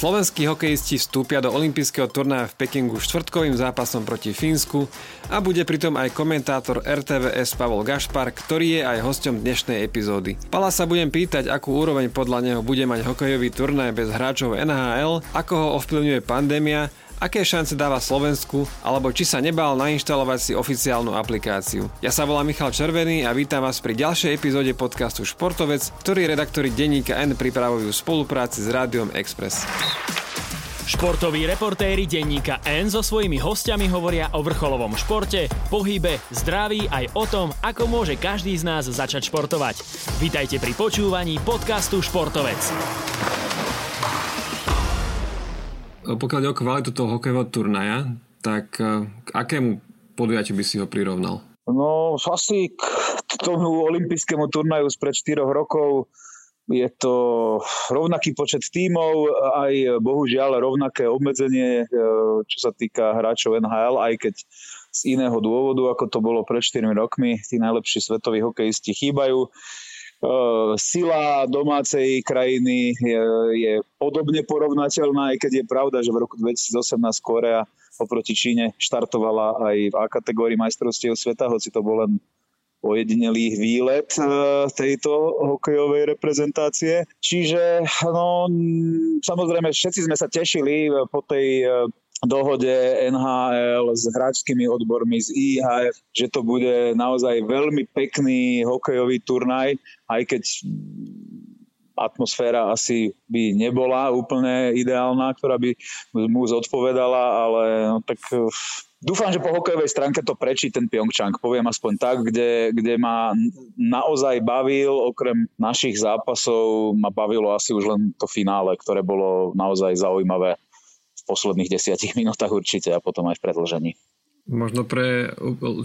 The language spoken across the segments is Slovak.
Slovenskí hokejisti vstúpia do olympijského turnaja v Pekingu štvrtkovým zápasom proti Fínsku a bude pritom aj komentátor RTVS Pavol Gašpar, ktorý je aj hosťom dnešnej epizódy. Pala sa budem pýtať, akú úroveň podľa neho bude mať hokejový turnaj bez hráčov NHL, ako ho ovplyvňuje pandémia aké šance dáva Slovensku, alebo či sa nebál nainštalovať si oficiálnu aplikáciu. Ja sa volám Michal Červený a vítam vás pri ďalšej epizóde podcastu Športovec, ktorý redaktori denníka N pripravujú v spolupráci s Rádiom Express. Športoví reportéri denníka N so svojimi hostiami hovoria o vrcholovom športe, pohybe, zdraví aj o tom, ako môže každý z nás začať športovať. Vítajte pri počúvaní podcastu Športovec. Pokiaľ ide o kvalitu toho hokejového turnaja, tak e, k akému podujatiu by si ho prirovnal? No, asi k tomu olympijskému turnaju spred 4 rokov je to rovnaký počet tímov, aj bohužiaľ rovnaké obmedzenie, e, čo sa týka hráčov NHL, aj keď z iného dôvodu, ako to bolo pred 4 rokmi. Tí najlepší svetoví hokejisti chýbajú. Eh, sila domácej krajiny je, je podobne porovnateľná, aj keď je pravda, že v roku 2018 Korea oproti Číne štartovala aj v A kategórii majstrovstiev sveta, hoci to bol len ojedinelý výlet eh, tejto hokejovej reprezentácie. Čiže no, samozrejme všetci sme sa tešili po tej dohode NHL s hráčskými odbormi z IHF, že to bude naozaj veľmi pekný hokejový turnaj, aj keď atmosféra asi by nebola úplne ideálna, ktorá by mu zodpovedala, ale no, tak Dúfam, že po hokejovej stránke to prečí ten Pyeongchang, poviem aspoň tak, kde, kde ma naozaj bavil, okrem našich zápasov ma bavilo asi už len to finále, ktoré bolo naozaj zaujímavé posledných desiatich minútach určite a potom aj v predlžení. Možno pre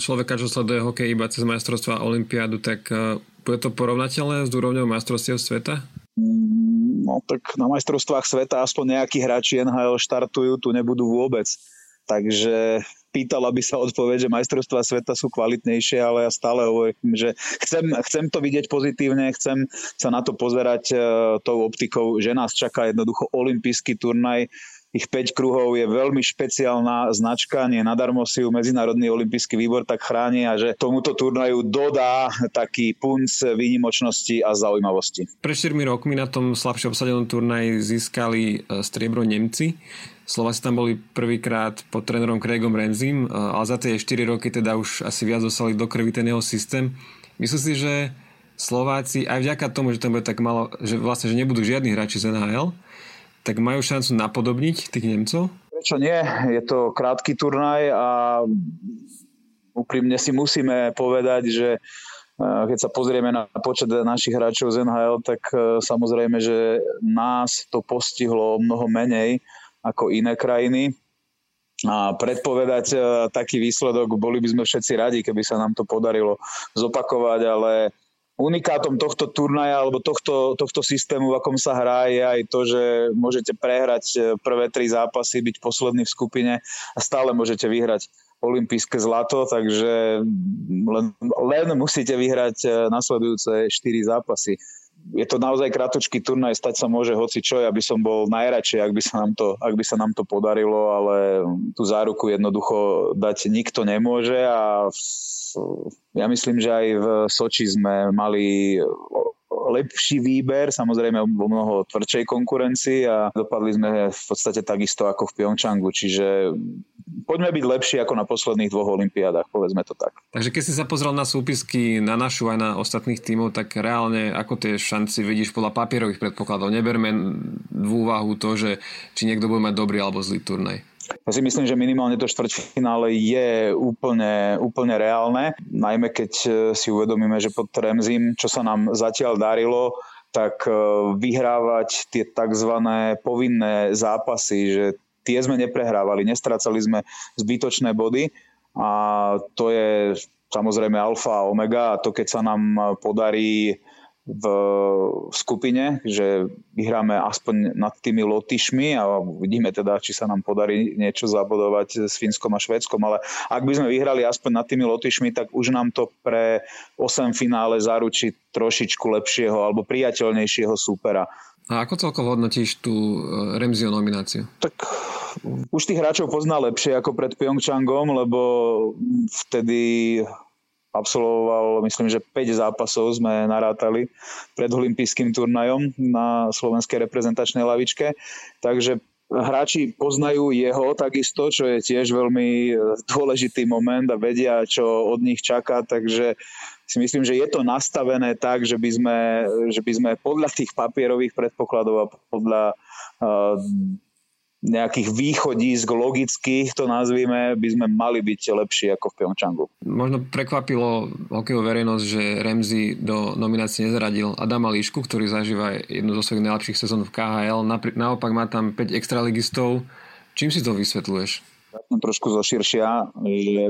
človeka, čo sleduje hokej iba cez majstrovstva a olympiádu, tak e, bude to porovnateľné s úrovňou majstrovstiev sveta? Mm, no tak na majstrovstvách sveta aspoň nejakí hráči NHL štartujú, tu nebudú vôbec. Takže pýtala by sa odpoveď, že majstrovstvá sveta sú kvalitnejšie, ale ja stále hovorím, že chcem, chcem to vidieť pozitívne, chcem sa na to pozerať uh, tou optikou, že nás čaká jednoducho olimpijský turnaj, ich 5 kruhov je veľmi špeciálna značka, nie nadarmo si ju Medzinárodný olimpijský výbor tak chráni a že tomuto turnaju dodá taký punc výnimočnosti a zaujímavosti. Pre 4 rokmi na tom slabšie obsadenom turnaji získali e, striebro Nemci. Slováci tam boli prvýkrát pod trénerom Craigom Renzim, e, ale za tie 4 roky teda už asi viac dostali do krvi ten jeho systém. Myslím si, že Slováci, aj vďaka tomu, že tam bude tak malo, že vlastne, že nebudú žiadni hráči z NHL, tak majú šancu napodobniť tých Nemcov? Prečo nie? Je to krátky turnaj a úprimne si musíme povedať, že e, keď sa pozrieme na počet našich hráčov z NHL, tak e, samozrejme, že nás to postihlo mnoho menej ako iné krajiny. A predpovedať e, taký výsledok, boli by sme všetci radi, keby sa nám to podarilo zopakovať, ale unikátom tohto turnaja alebo tohto, tohto systému, v akom sa hrá, je aj to, že môžete prehrať e, prvé tri zápasy, byť posledný v skupine a stále môžete vyhrať olympijské zlato, takže len, len musíte vyhrať e, nasledujúce 4 zápasy. Je to naozaj kratočký turnaj, stať sa môže hoci čo, ja by som bol najradšej, ak by sa nám to, ak by sa nám to podarilo, ale tú záruku jednoducho dať nikto nemôže a ja myslím, že aj v Soči sme mali lepší výber, samozrejme vo mnoho tvrdšej konkurencii a dopadli sme v podstate takisto ako v Pyeongchangu, čiže poďme byť lepší ako na posledných dvoch olimpiádach, povedzme to tak. Takže keď si sa pozrel na súpisky na našu aj na ostatných tímov, tak reálne ako tie šanci vidíš podľa papierových predpokladov? Neberme v úvahu to, že či niekto bude mať dobrý alebo zlý turnaj. Ja si myslím, že minimálne to štvrťfinále je úplne, úplne reálne, najmä keď e, si uvedomíme, že pod Tremzim, čo sa nám zatiaľ darilo, tak e, vyhrávať tie tzv. povinné zápasy, že tie sme neprehrávali, nestrácali sme zbytočné body a to je samozrejme alfa a omega a to keď sa nám podarí v skupine, že vyhráme aspoň nad tými Lotyšmi a vidíme teda, či sa nám podarí niečo zabodovať s Fínskom a Švedskom, ale ak by sme vyhrali aspoň nad tými Lotyšmi, tak už nám to pre 8 finále zaručí trošičku lepšieho alebo priateľnejšieho súpera. A ako celkovo hodnotíš tú e, Remzio nomináciu? Tak už tých hráčov pozná lepšie ako pred Pyeongchangom, lebo vtedy absolvoval, myslím, že 5 zápasov sme narátali pred olympijským turnajom na slovenskej reprezentačnej lavičke. Takže hráči poznajú jeho takisto, čo je tiež veľmi dôležitý moment a vedia, čo od nich čaká, takže si myslím, že je to nastavené tak, že by sme, že by sme podľa tých papierových predpokladov a podľa uh, nejakých východísk logických, to nazvime, by sme mali byť lepší ako v Pyeongchangu. Možno prekvapilo hokejovú verejnosť, že Remzi do nominácie nezaradil Adama Líšku, ktorý zažíva jednu zo svojich najlepších sezón v KHL. Naopak má tam 5 extraligistov. Čím si to vysvetľuješ? Som trošku zoširšia, že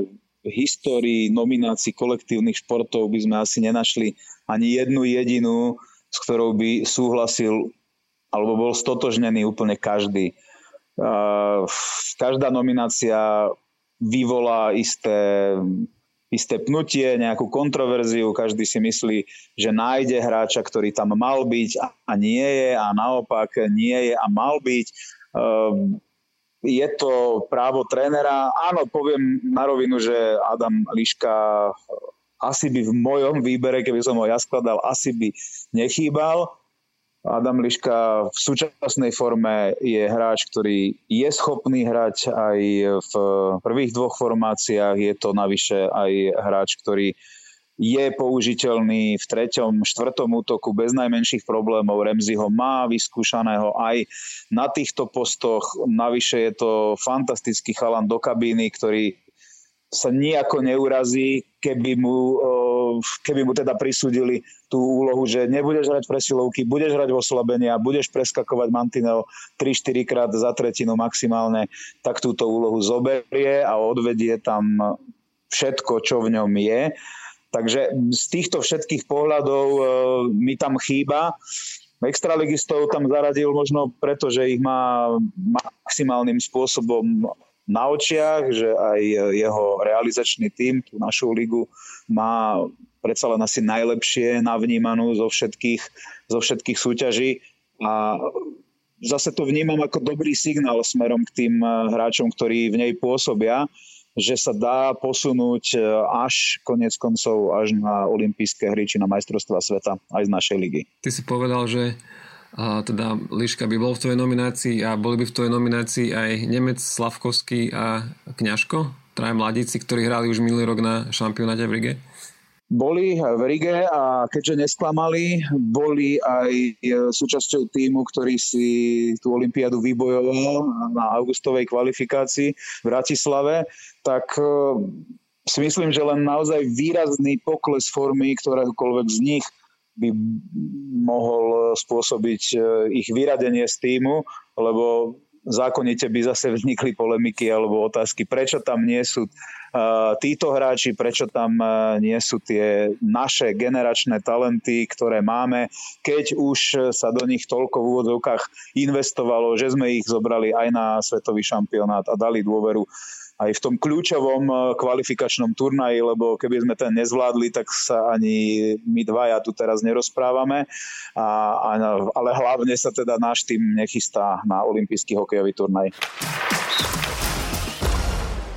v histórii nominácií kolektívnych športov by sme asi nenašli ani jednu jedinú, s ktorou by súhlasil alebo bol stotožnený úplne každý. Každá nominácia vyvolá isté, isté pnutie, nejakú kontroverziu, každý si myslí, že nájde hráča, ktorý tam mal byť a nie je a naopak nie je a mal byť je to právo trénera. Áno, poviem na rovinu, že Adam Liška asi by v mojom výbere, keby som ho ja skladal, asi by nechýbal. Adam Liška v súčasnej forme je hráč, ktorý je schopný hrať aj v prvých dvoch formáciách. Je to navyše aj hráč, ktorý je použiteľný v treťom, štvrtom útoku bez najmenších problémov. Remzi ho má vyskúšaného aj na týchto postoch. Navyše je to fantastický chalan do kabíny, ktorý sa nejako neurazí, keby mu, keby mu teda prisúdili tú úlohu, že nebudeš hrať presilovky, budeš hrať v oslabenia, budeš preskakovať mantinel 3-4 krát za tretinu maximálne, tak túto úlohu zoberie a odvedie tam všetko, čo v ňom je. Takže z týchto všetkých pohľadov e, mi tam chýba. Extraligistov tam zaradil možno preto, že ich má maximálnym spôsobom na očiach, že aj jeho realizačný tím, tú našu ligu, má predsa len asi najlepšie navnímanú zo všetkých, zo všetkých súťaží a zase to vnímam ako dobrý signál smerom k tým hráčom, ktorí v nej pôsobia, že sa dá posunúť e, až konec koncov až na olympijské hry či na majstrovstvá sveta aj z našej ligy. Ty si povedal, že teda Liška by bol v tvojej nominácii a boli by v tvojej nominácii aj Nemec, Slavkovský a Kňažko, traja mladíci, ktorí hrali už minulý rok na šampionáte v Rige? boli v Rige a keďže nesklamali, boli aj súčasťou týmu, ktorý si tú olympiádu vybojoval na augustovej kvalifikácii v Bratislave, tak e, si myslím, že len naozaj výrazný pokles formy ktoréhokoľvek z nich by mohol spôsobiť e, ich vyradenie z týmu, lebo zákonite by zase vznikli polemiky alebo otázky, prečo tam nie sú títo hráči, prečo tam nie sú tie naše generačné talenty, ktoré máme, keď už sa do nich toľko v úvodzovkách investovalo, že sme ich zobrali aj na svetový šampionát a dali dôveru aj v tom kľúčovom kvalifikačnom turnaji, lebo keby sme ten nezvládli, tak sa ani my dvaja tu teraz nerozprávame. A, a, ale hlavne sa teda náš tým nechystá na olimpijský hokejový turnaj.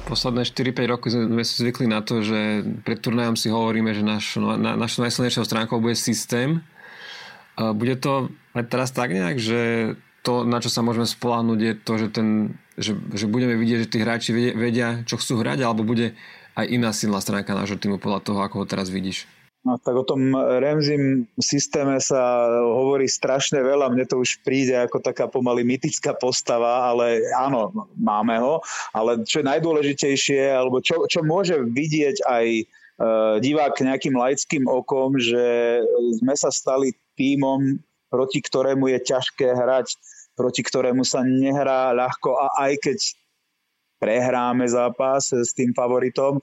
Posledné 4-5 roky sme si zvykli na to, že pred turnajom si hovoríme, že naš, na, našou najsilnejšou stránkou bude systém. Bude to aj teraz tak nejak, že to, na čo sa môžeme spolahnuť, je to, že, ten, že, že budeme vidieť, že tí hráči vedia, čo chcú hrať, alebo bude aj iná silná stránka nášho týmu podľa toho, ako ho teraz vidíš? No, tak o tom Remzim systéme sa hovorí strašne veľa. Mne to už príde ako taká pomaly mytická postava, ale áno, máme ho. Ale čo je najdôležitejšie, alebo čo, čo môže vidieť aj e, divák nejakým laickým okom, že sme sa stali týmom, proti ktorému je ťažké hrať, proti ktorému sa nehrá ľahko a aj keď prehráme zápas s tým favoritom,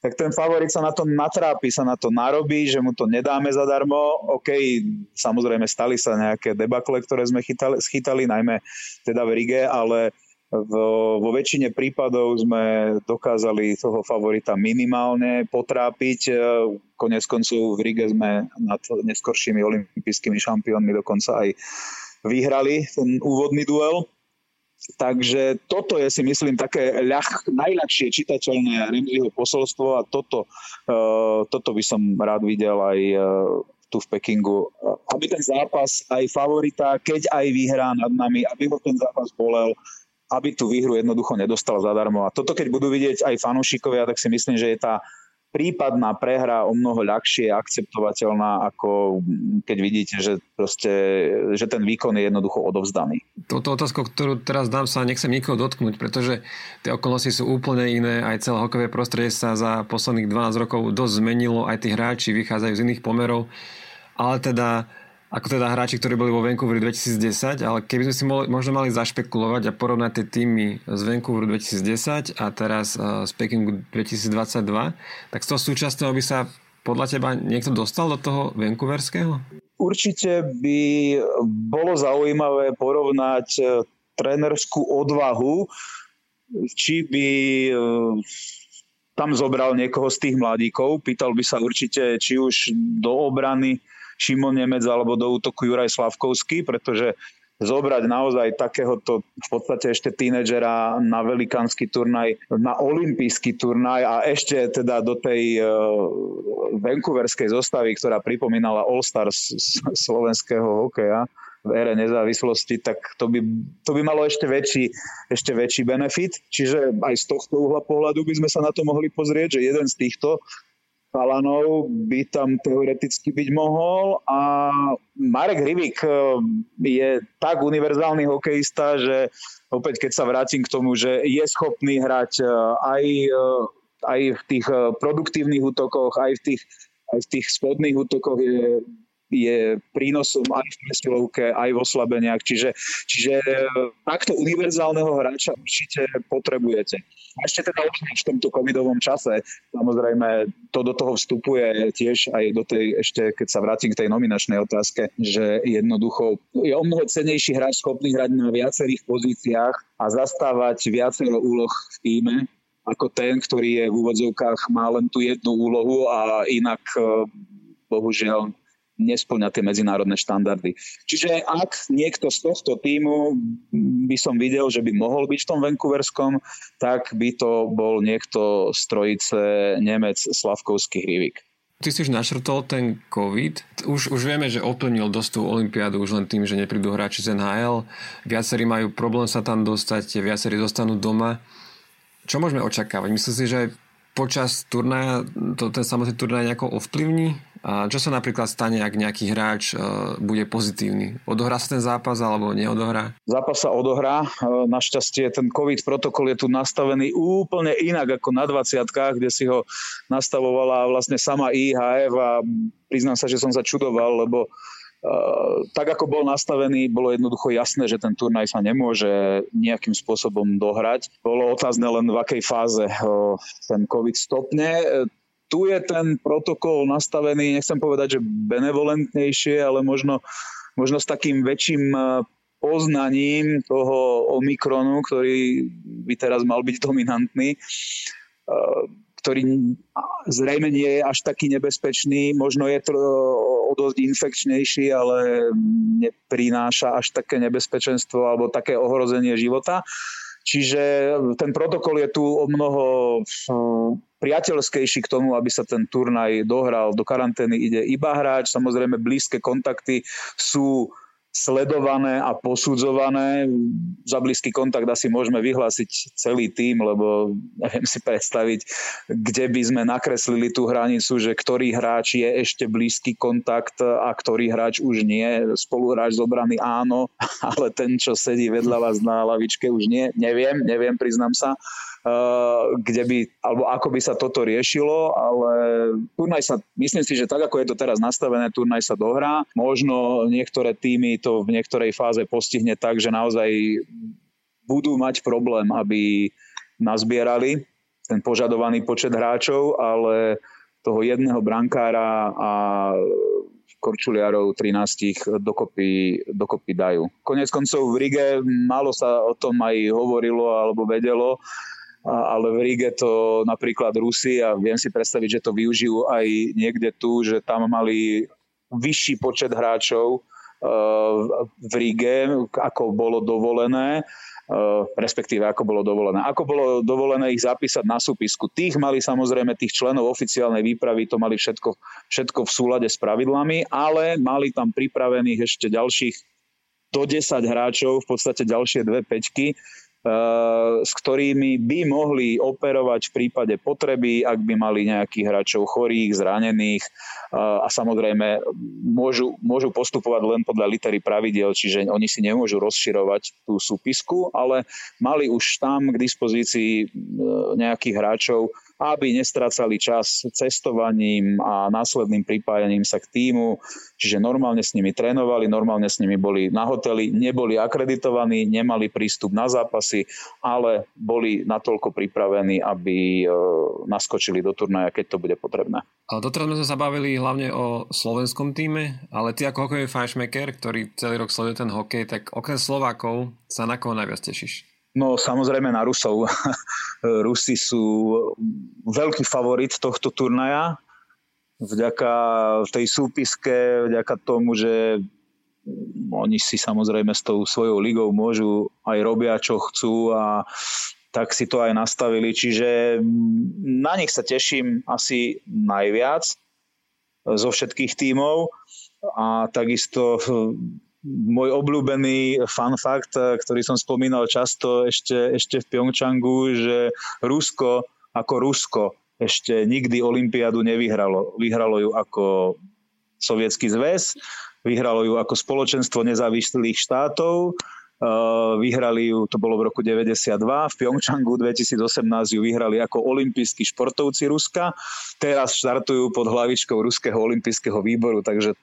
tak ten favorit sa na to natrápi, sa na to narobí, že mu to nedáme zadarmo. OK, samozrejme stali sa nejaké debakle, ktoré sme chytali, schytali, najmä teda v Rige, ale vo, vo väčšine prípadov sme dokázali toho favorita minimálne potrápiť. Konec koncov v Rige sme nad neskoršími olympijskými šampiónmi dokonca aj vyhrali ten úvodný duel. Takže toto je si myslím také ľah, najľahšie čitateľné Remziho posolstvo a toto, uh, toto by som rád videl aj uh, tu v Pekingu. Aby ten zápas aj favorita, keď aj vyhrá nad nami, aby ho ten zápas bolel, aby tú výhru jednoducho nedostal zadarmo. A toto keď budú vidieť aj fanúšikovia, tak si myslím, že je tá prípadná prehra o mnoho ľahšie akceptovateľná, ako keď vidíte, že, proste, že ten výkon je jednoducho odovzdaný. Toto otázku, ktorú teraz dám sa, nechcem nikoho dotknúť, pretože tie okolnosti sú úplne iné, aj celé hokové prostredie sa za posledných 12 rokov dosť zmenilo, aj tí hráči vychádzajú z iných pomerov, ale teda ako teda hráči, ktorí boli vo Vancouveri 2010, ale keby sme si mohli, možno mali zašpekulovať a porovnať tie týmy z Vancouveru 2010 a teraz uh, z Pekingu 2022, tak z toho súčasného by sa podľa teba niekto dostal do toho Vancouverského? Určite by bolo zaujímavé porovnať e, trénerskú odvahu, či by e, tam zobral niekoho z tých mladíkov, pýtal by sa určite, či už do obrany Šimon Nemec alebo do útoku Juraj Slavkovský, pretože zobrať naozaj takéhoto v podstate ešte tínedžera na velikánsky turnaj, na olimpijský turnaj a ešte teda do tej uh, vancouverskej zostavy, ktorá pripomínala All-Stars slovenského hokeja v ére nezávislosti, tak to by, to by malo ešte väčší, ešte väčší benefit. Čiže aj z tohto uhla pohľadu by sme sa na to mohli pozrieť, že jeden z týchto chalanov by tam teoreticky byť mohol a Marek Hrivik eh, je tak univerzálny hokejista, že opäť keď sa vrátim k tomu, že je schopný hrať eh, aj, eh, aj v tých produktívnych útokoch, aj v tých, aj v tých spodných útokoch je je prínosom aj v presilovke, aj v oslabeniach. Čiže, čiže takto univerzálneho hráča určite potrebujete. A ešte teda v tomto covidovom čase, samozrejme, to do toho vstupuje tiež aj do tej, ešte keď sa vrátim k tej nominačnej otázke, že jednoducho je o mnoho cenejší hráč schopný hrať na viacerých pozíciách a zastávať viacero úloh v týme, ako ten, ktorý je v úvodzovkách má len tú jednu úlohu a inak eh, bohužiaľ nesplňa tie medzinárodné štandardy. Čiže ak niekto z tohto týmu by som videl, že by mohol byť v tom Vancouverskom, tak by to bol niekto z trojice Nemec Slavkovský Hrivik. Ty si už našrtol ten COVID. Už, už vieme, že ovplyvnil dosť tú olympiádu už len tým, že neprídu hráči z NHL. Viacerí majú problém sa tam dostať, viacerí zostanú doma. Čo môžeme očakávať? Myslím si, že aj počas turnaja to, ten samotný turnaj nejako ovplyvní a čo sa napríklad stane, ak nejaký hráč uh, bude pozitívny? Odohrá sa ten zápas alebo neodohrá? Zápas sa odohrá. Uh, našťastie ten COVID protokol je tu nastavený úplne inak ako na 20 kde si ho nastavovala vlastne sama IHF a priznám sa, že som sa čudoval, lebo tak ako bol nastavený, bolo jednoducho jasné, že ten turnaj sa nemôže nejakým spôsobom dohrať. Bolo otázne len v akej fáze uh, ten COVID stopne tu je ten protokol nastavený, nechcem povedať, že benevolentnejšie, ale možno, možno s takým väčším poznaním toho Omikronu, ktorý by teraz mal byť dominantný, ktorý zrejme nie je až taký nebezpečný, možno je to dosť infekčnejší, ale neprináša až také nebezpečenstvo alebo také ohrozenie života. Čiže ten protokol je tu o mnoho priateľskejší k tomu, aby sa ten turnaj dohral. Do karantény ide iba hráč, samozrejme blízke kontakty sú sledované a posudzované. Za blízky kontakt asi môžeme vyhlásiť celý tým, lebo neviem si predstaviť, kde by sme nakreslili tú hranicu, že ktorý hráč je ešte blízky kontakt a ktorý hráč už nie. Spoluhráč zobraný áno, ale ten, čo sedí vedľa vás na lavičke už nie. Neviem, neviem, priznám sa. Kde by, alebo ako by sa toto riešilo, ale turnaj sa, myslím si, že tak ako je to teraz nastavené, turnaj sa dohrá. Možno niektoré týmy to v niektorej fáze postihne tak, že naozaj budú mať problém, aby nazbierali ten požadovaný počet hráčov, ale toho jedného brankára a korčuliarov 13 dokopy, dokopy dajú. Konec koncov v Rige málo sa o tom aj hovorilo alebo vedelo, ale v Ríge to napríklad Rusi a viem si predstaviť, že to využijú aj niekde tu, že tam mali vyšší počet hráčov v Ríge, ako bolo dovolené respektíve ako bolo dovolené. Ako bolo dovolené ich zapísať na súpisku. Tých mali samozrejme, tých členov oficiálnej výpravy, to mali všetko, všetko v súlade s pravidlami, ale mali tam pripravených ešte ďalších do 10 hráčov, v podstate ďalšie dve peťky, s ktorými by mohli operovať v prípade potreby, ak by mali nejakých hráčov chorých, zranených eh, a samozrejme môžu, môžu postupovať len podľa litery pravidel, čiže oni si nemôžu rozširovať tú súpisku, ale mali už tam k dispozícii eh, nejakých hráčov, aby nestracali čas cestovaním a následným pripájaním sa k týmu. Čiže normálne s nimi trénovali, normálne s nimi boli na hoteli, neboli akreditovaní, nemali prístup na zápasy, ale boli natoľko pripravení, aby e, naskočili do turnaja, keď to bude potrebné. Ale doteraz sme sa zabavili hlavne o slovenskom týme, ale ty ako hokejový fanšmeker, ktorý celý rok sleduje ten hokej, tak okrem Slovákov sa na koho najviac tešíš? No samozrejme na Rusov. Rusi sú veľký favorit tohto turnaja. Vďaka tej súpiske, vďaka tomu, že oni si samozrejme s tou svojou ligou môžu aj robia, čo chcú a tak si to aj nastavili. Čiže na nich sa teším asi najviac zo všetkých tímov a takisto môj obľúbený fun fact, ktorý som spomínal často ešte, ešte v Pyeongchangu, že Rusko ako Rusko ešte nikdy Olympiádu nevyhralo. Vyhralo ju ako Sovietský zväz, vyhralo ju ako spoločenstvo nezávislých štátov, vyhrali ju, to bolo v roku 92, v Pyeongchangu 2018 ju vyhrali ako olimpijskí športovci Ruska, teraz štartujú pod hlavičkou Ruského olimpijského výboru, takže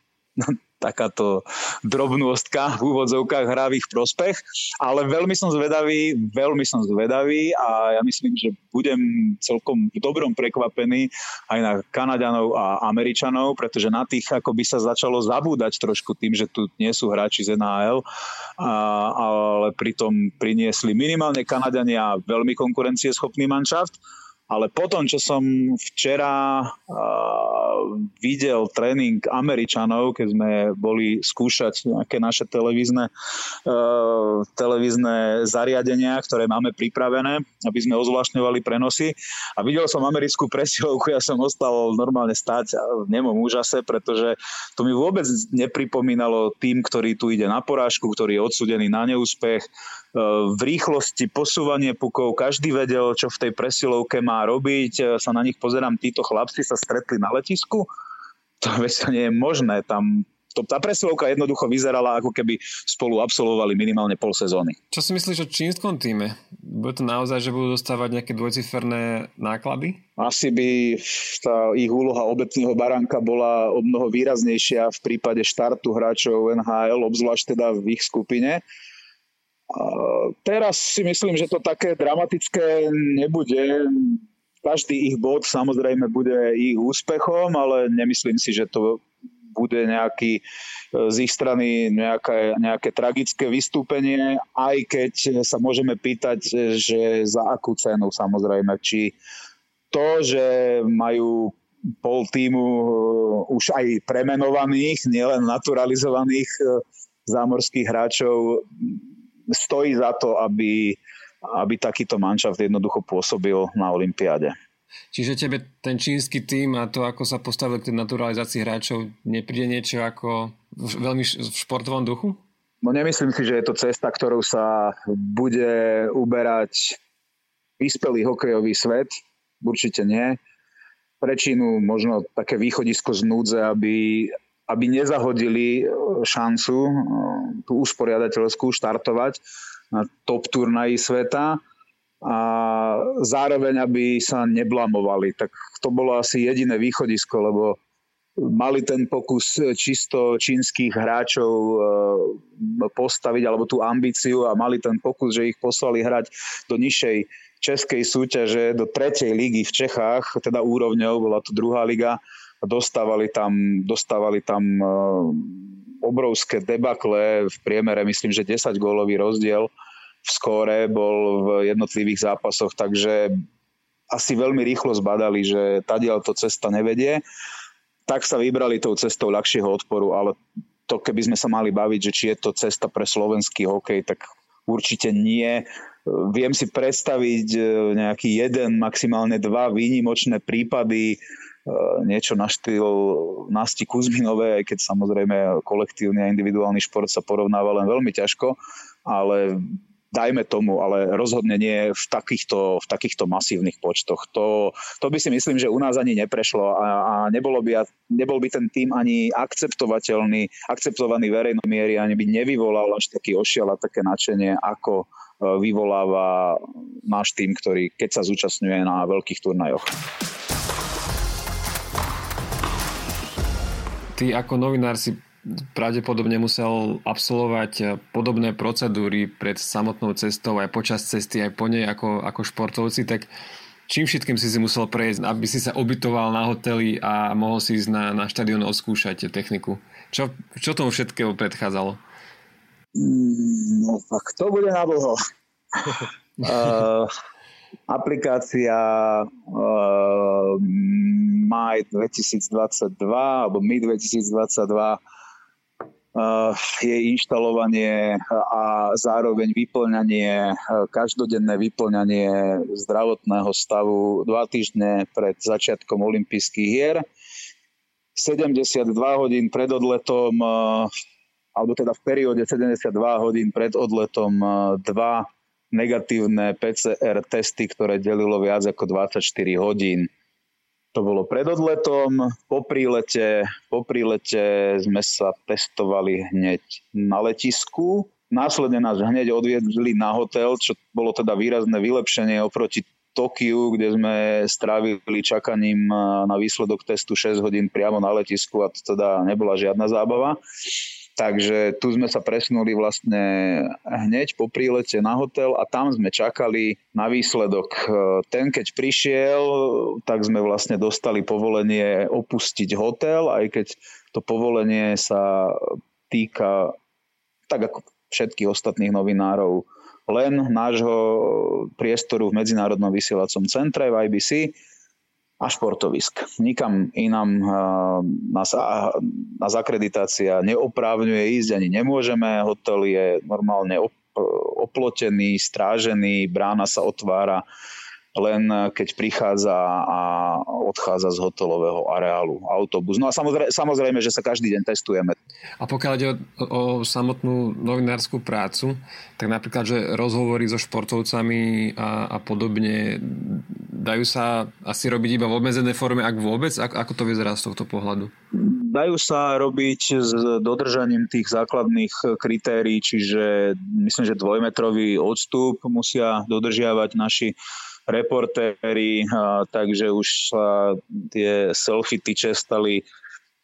takáto drobnostka v úvodzovkách ich prospech, ale veľmi som zvedavý, veľmi som zvedavý a ja myslím, že budem celkom v dobrom prekvapený aj na Kanaďanov a Američanov, pretože na tých ako by sa začalo zabúdať trošku tým, že tu nie sú hráči z NHL, a, ale pritom priniesli minimálne Kanadania veľmi konkurencieschopný manšaft ale potom, čo som včera uh, videl tréning Američanov, keď sme boli skúšať nejaké naše televízne, uh, televízne zariadenia, ktoré máme pripravené, aby sme ozvlášňovali prenosy. A videl som americkú presilovku, ja som ostal normálne stáť v nemom úžase, pretože to mi vôbec nepripomínalo tým, ktorý tu ide na porážku, ktorý je odsudený na neúspech, v rýchlosti posúvanie pukov, každý vedel, čo v tej presilovke má robiť, sa na nich pozerám, títo chlapci sa stretli na letisku, to veď nie je možné, tam to, tá presilovka jednoducho vyzerala, ako keby spolu absolvovali minimálne pol sezóny. Čo si myslíš o čínskom týme? Bude to naozaj, že budú dostávať nejaké dvojciferné náklady? Asi by tá ich úloha obecného baránka bola o mnoho výraznejšia v prípade štartu hráčov NHL, obzvlášť teda v ich skupine. Teraz si myslím, že to také dramatické nebude. Každý ich bod samozrejme bude ich úspechom, ale nemyslím si, že to bude nejaký e, z ich strany nejaké, nejaké tragické vystúpenie, aj keď sa môžeme pýtať, že za akú cenu samozrejme, či to, že majú pol týmu e, už aj premenovaných, nielen naturalizovaných e, zámorských hráčov stojí za to, aby, aby takýto manšaft jednoducho pôsobil na Olympiáde. Čiže tebe ten čínsky tým a to, ako sa postavil k tej naturalizácii hráčov, nepríde niečo ako veľmi v športovom duchu? No nemyslím si, že je to cesta, ktorou sa bude uberať vyspelý hokejový svet. Určite nie. Pre Čínu možno také východisko z núdze, aby, aby nezahodili e, šancu e, tú usporiadateľskú štartovať na top turnaji sveta a zároveň, aby sa neblamovali. Tak to bolo asi jediné východisko, lebo mali ten pokus čisto čínskych hráčov e, postaviť, alebo tú ambíciu a mali ten pokus, že ich poslali hrať do nižšej českej súťaže, do tretej ligy v Čechách, teda úrovňou, bola to druhá liga, dostávali tam, dostávali tam eh, obrovské debakle, v priemere myslím, že 10 gólový rozdiel v skóre bol v jednotlivých zápasoch, takže asi veľmi rýchlo zbadali, že tadiaľ to cesta nevedie, tak sa vybrali tou cestou ľahšieho odporu, ale to keby sme sa mali baviť, že či je to cesta pre slovenský hokej, tak určite nie. Viem si predstaviť e, nejaký jeden, maximálne dva výnimočné prípady, niečo na štýl Nasti Kuzminovej, aj keď samozrejme kolektívny a individuálny šport sa porovnáva len veľmi ťažko, ale dajme tomu, ale rozhodne nie v takýchto, v takýchto masívnych počtoch. To, to by si myslím, že u nás ani neprešlo a, a nebolo by, nebol by ten tým ani akceptovateľný, akceptovaný verejnom miery, ani by nevyvolal až taký ošial a také nadšenie, ako e, vyvoláva náš tým, ktorý keď sa zúčastňuje na veľkých turnajoch. Ty ako novinár si pravdepodobne musel absolvovať podobné procedúry pred samotnou cestou, aj počas cesty, aj po nej ako, ako športovci, tak čím všetkým si si musel prejsť, aby si sa ubytoval na hoteli a mohol si ísť na, na štadión odskúšať techniku? Čo, čo tomu všetkého predchádzalo? Mm, no tak to bude na dlho. uh, aplikácia uh, maj 2022 alebo my 2022 je inštalovanie a zároveň vyplňanie, každodenné vyplňanie zdravotného stavu dva týždne pred začiatkom olympijských hier. 72 hodín pred odletom, alebo teda v perióde 72 hodín pred odletom dva negatívne PCR testy, ktoré delilo viac ako 24 hodín. To bolo pred odletom, po prílete, po prílete sme sa testovali hneď na letisku. Následne nás hneď odviedli na hotel, čo bolo teda výrazné vylepšenie oproti Tokiu, kde sme strávili čakaním na výsledok testu 6 hodín priamo na letisku a to teda nebola žiadna zábava. Takže tu sme sa presunuli vlastne hneď po prílete na hotel a tam sme čakali na výsledok. Ten, keď prišiel, tak sme vlastne dostali povolenie opustiť hotel, aj keď to povolenie sa týka, tak ako všetkých ostatných novinárov, len nášho priestoru v Medzinárodnom vysielacom centre v IBC a športovisk. Nikam inám nás, nás akreditácia neoprávňuje ísť, ani nemôžeme. Hotel je normálne oplotený, strážený, brána sa otvára len keď prichádza a odchádza z hotelového areálu autobus. No a samozrejme, samozrejme, že sa každý deň testujeme. A pokiaľ ide o, o samotnú novinárskú prácu, tak napríklad, že rozhovory so športovcami a, a podobne dajú sa asi robiť iba v obmedzenej forme, ak vôbec? Ako, ako to vyzerá z tohto pohľadu? Dajú sa robiť s dodržaním tých základných kritérií, čiže myslím, že dvojmetrový odstup musia dodržiavať naši reportéri, takže už sa tie selfie tyče stali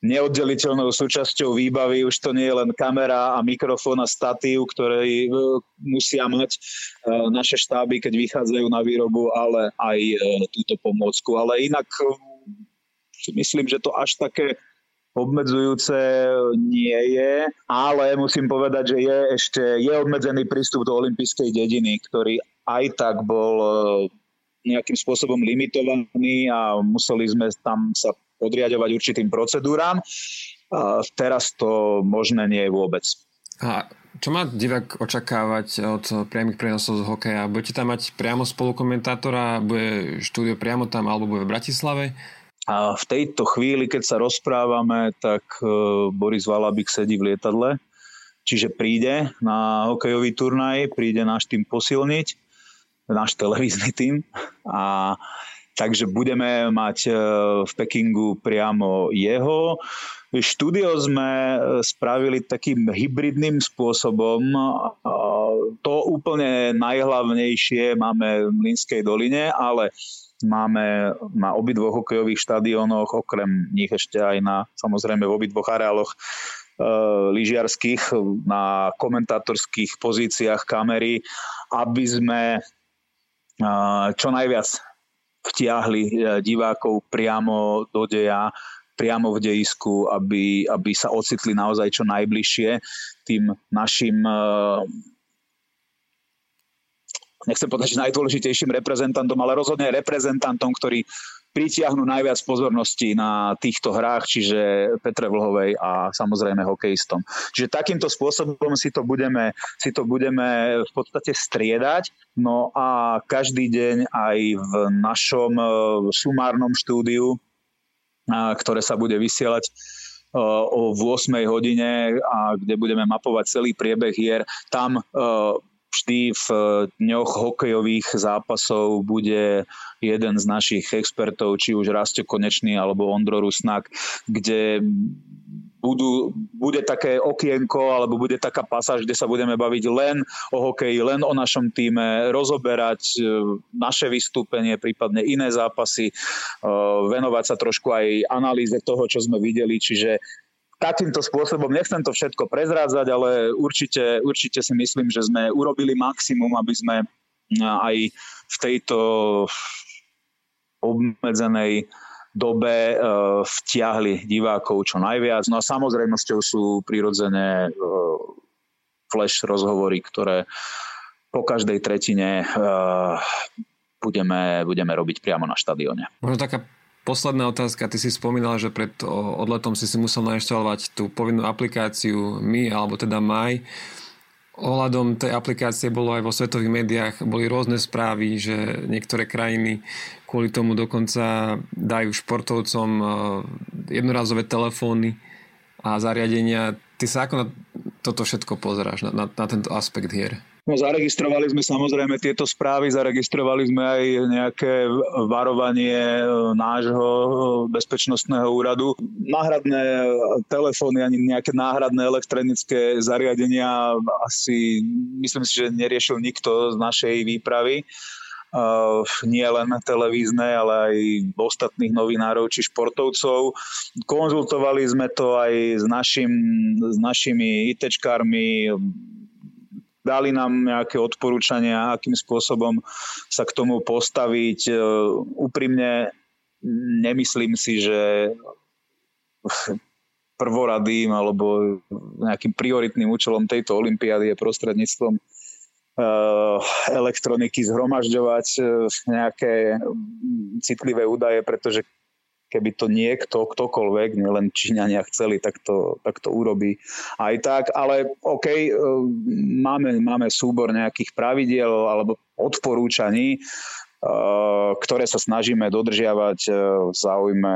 neoddeliteľnou súčasťou výbavy. Už to nie je len kamera a mikrofón a statív, ktoré e, musia mať e, naše štáby, keď vychádzajú na výrobu, ale aj e, túto pomôcku. Ale inak si myslím, že to až také obmedzujúce nie je, ale musím povedať, že je ešte je obmedzený prístup do olympijskej dediny, ktorý aj tak bol nejakým spôsobom limitovaní a museli sme tam sa podriadovať určitým procedúram. A teraz to možné nie je vôbec. A čo má divák očakávať od priamých prenosov z hokeja? Budete tam mať priamo spolukomentátora, bude štúdio priamo tam alebo bude v Bratislave? A v tejto chvíli, keď sa rozprávame, tak e, Boris Valabik sedí v lietadle, čiže príde na hokejový turnaj, príde náš tým posilniť náš televízny tým a takže budeme mať e, v Pekingu priamo jeho. Štúdio sme e, spravili takým hybridným spôsobom. To úplne najhlavnejšie máme v Mlinskej doline, ale máme na obidvoch hokejových štadiónoch, okrem nich ešte aj na, samozrejme v obidvoch areáloch e, lyžiarských, na komentátorských pozíciách kamery, aby sme čo najviac vtiahli e, divákov priamo do deja, priamo v dejisku, aby, aby sa ocitli naozaj čo najbližšie tým našim e, nechcem povedať, že najdôležitejším reprezentantom, ale rozhodne reprezentantom, ktorý pritiahnu najviac pozornosti na týchto hrách, čiže Petre Vlhovej a samozrejme hokejistom. Čiže takýmto spôsobom si to budeme, si to budeme v podstate striedať. No a každý deň aj v našom e, sumárnom štúdiu, ktoré sa bude vysielať e, o 8 hodine a kde budeme mapovať celý priebeh hier. Tam e, vždy v dňoch hokejových zápasov bude jeden z našich expertov, či už Rasto Konečný alebo Ondro Rusnak, kde budú, bude také okienko alebo bude taká pasáž, kde sa budeme baviť len o hokeji, len o našom týme, rozoberať e, naše vystúpenie, prípadne iné zápasy, e, venovať sa trošku aj analýze toho, čo sme videli, čiže takýmto spôsobom, nechcem to všetko prezrádzať, ale určite, určite si myslím, že sme urobili maximum, aby sme aj v tejto obmedzenej dobe vtiahli divákov čo najviac. No a samozrejmosťou sú prirodzené flash rozhovory, ktoré po každej tretine budeme, budeme robiť priamo na štadióne. Možno taká Posledná otázka, ty si spomínal, že pred odletom si si musel nainštalovať tú povinnú aplikáciu My, alebo teda My. Ohľadom tej aplikácie bolo aj vo svetových médiách, boli rôzne správy, že niektoré krajiny kvôli tomu dokonca dajú športovcom e, jednorazové telefóny a zariadenia. Ty sa ako na toto všetko pozeráš, na, na, na tento aspekt hier? No, zaregistrovali sme samozrejme tieto správy, zaregistrovali sme aj nejaké varovanie e, nášho e, bezpečnostného úradu. Náhradné telefóny ani nejaké náhradné elektronické zariadenia asi myslím si, že neriešil nikto z našej výpravy. Uh, nie len televízne, ale aj ostatných novinárov či športovcov. Konzultovali sme to aj s, našim, s našimi ITčkármi, dali nám nejaké odporúčania, akým spôsobom sa k tomu postaviť. E, úprimne nemyslím si, že prvoradým alebo nejakým prioritným účelom tejto olympiády je prostredníctvom e, elektroniky zhromažďovať e, nejaké citlivé údaje, pretože keby to niekto, ktokoľvek, nielen Číňania chceli, tak to, tak to urobí aj tak. Ale OK, e, máme, máme súbor nejakých pravidiel alebo odporúčaní, e, ktoré sa snažíme dodržiavať e, v záujme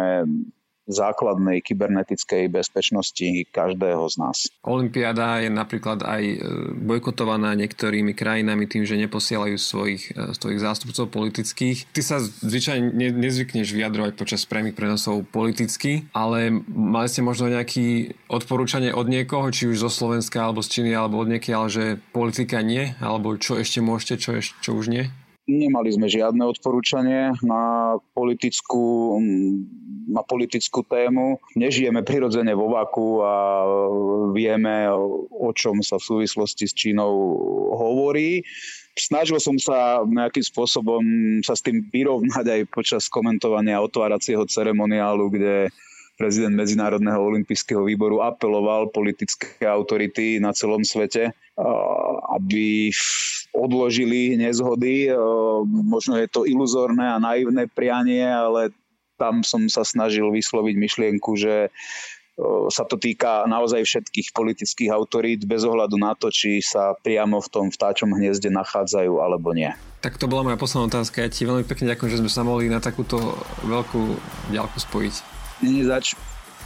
základnej kybernetickej bezpečnosti každého z nás. Olympiáda je napríklad aj e, bojkotovaná niektorými krajinami tým, že neposielajú svojich, e, svojich zástupcov politických. Ty sa zvyčajne nezvykneš vyjadrovať počas priamých prenosov politicky, ale mali ste možno nejaké odporúčanie od niekoho, či už zo Slovenska, alebo z Číny, alebo od niekiaľ, že politika nie, alebo čo ešte môžete, čo, ešte, čo už nie? Nemali sme žiadne odporúčanie na politickú, na politickú tému. Nežijeme prirodzene vo vaku a vieme, o čom sa v súvislosti s Čínou hovorí. Snažil som sa nejakým spôsobom sa s tým vyrovnať aj počas komentovania otváracieho ceremoniálu, kde prezident Medzinárodného olympijského výboru apeloval politické autority na celom svete, aby odložili nezhody. Možno je to iluzórne a naivné prianie, ale tam som sa snažil vysloviť myšlienku, že sa to týka naozaj všetkých politických autorít bez ohľadu na to, či sa priamo v tom vtáčom hniezde nachádzajú alebo nie. Tak to bola moja posledná otázka. Ja ti veľmi pekne ďakujem, že sme sa mohli na takúto veľkú ďalku spojiť. Není zač.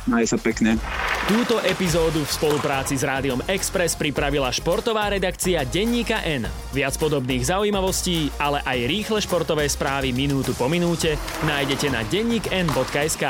Maj sa pekne. Túto epizódu v spolupráci s Rádiom Express pripravila športová redakcia Denníka N. Viac podobných zaujímavostí, ale aj rýchle športové správy minútu po minúte nájdete na denníkn.sk.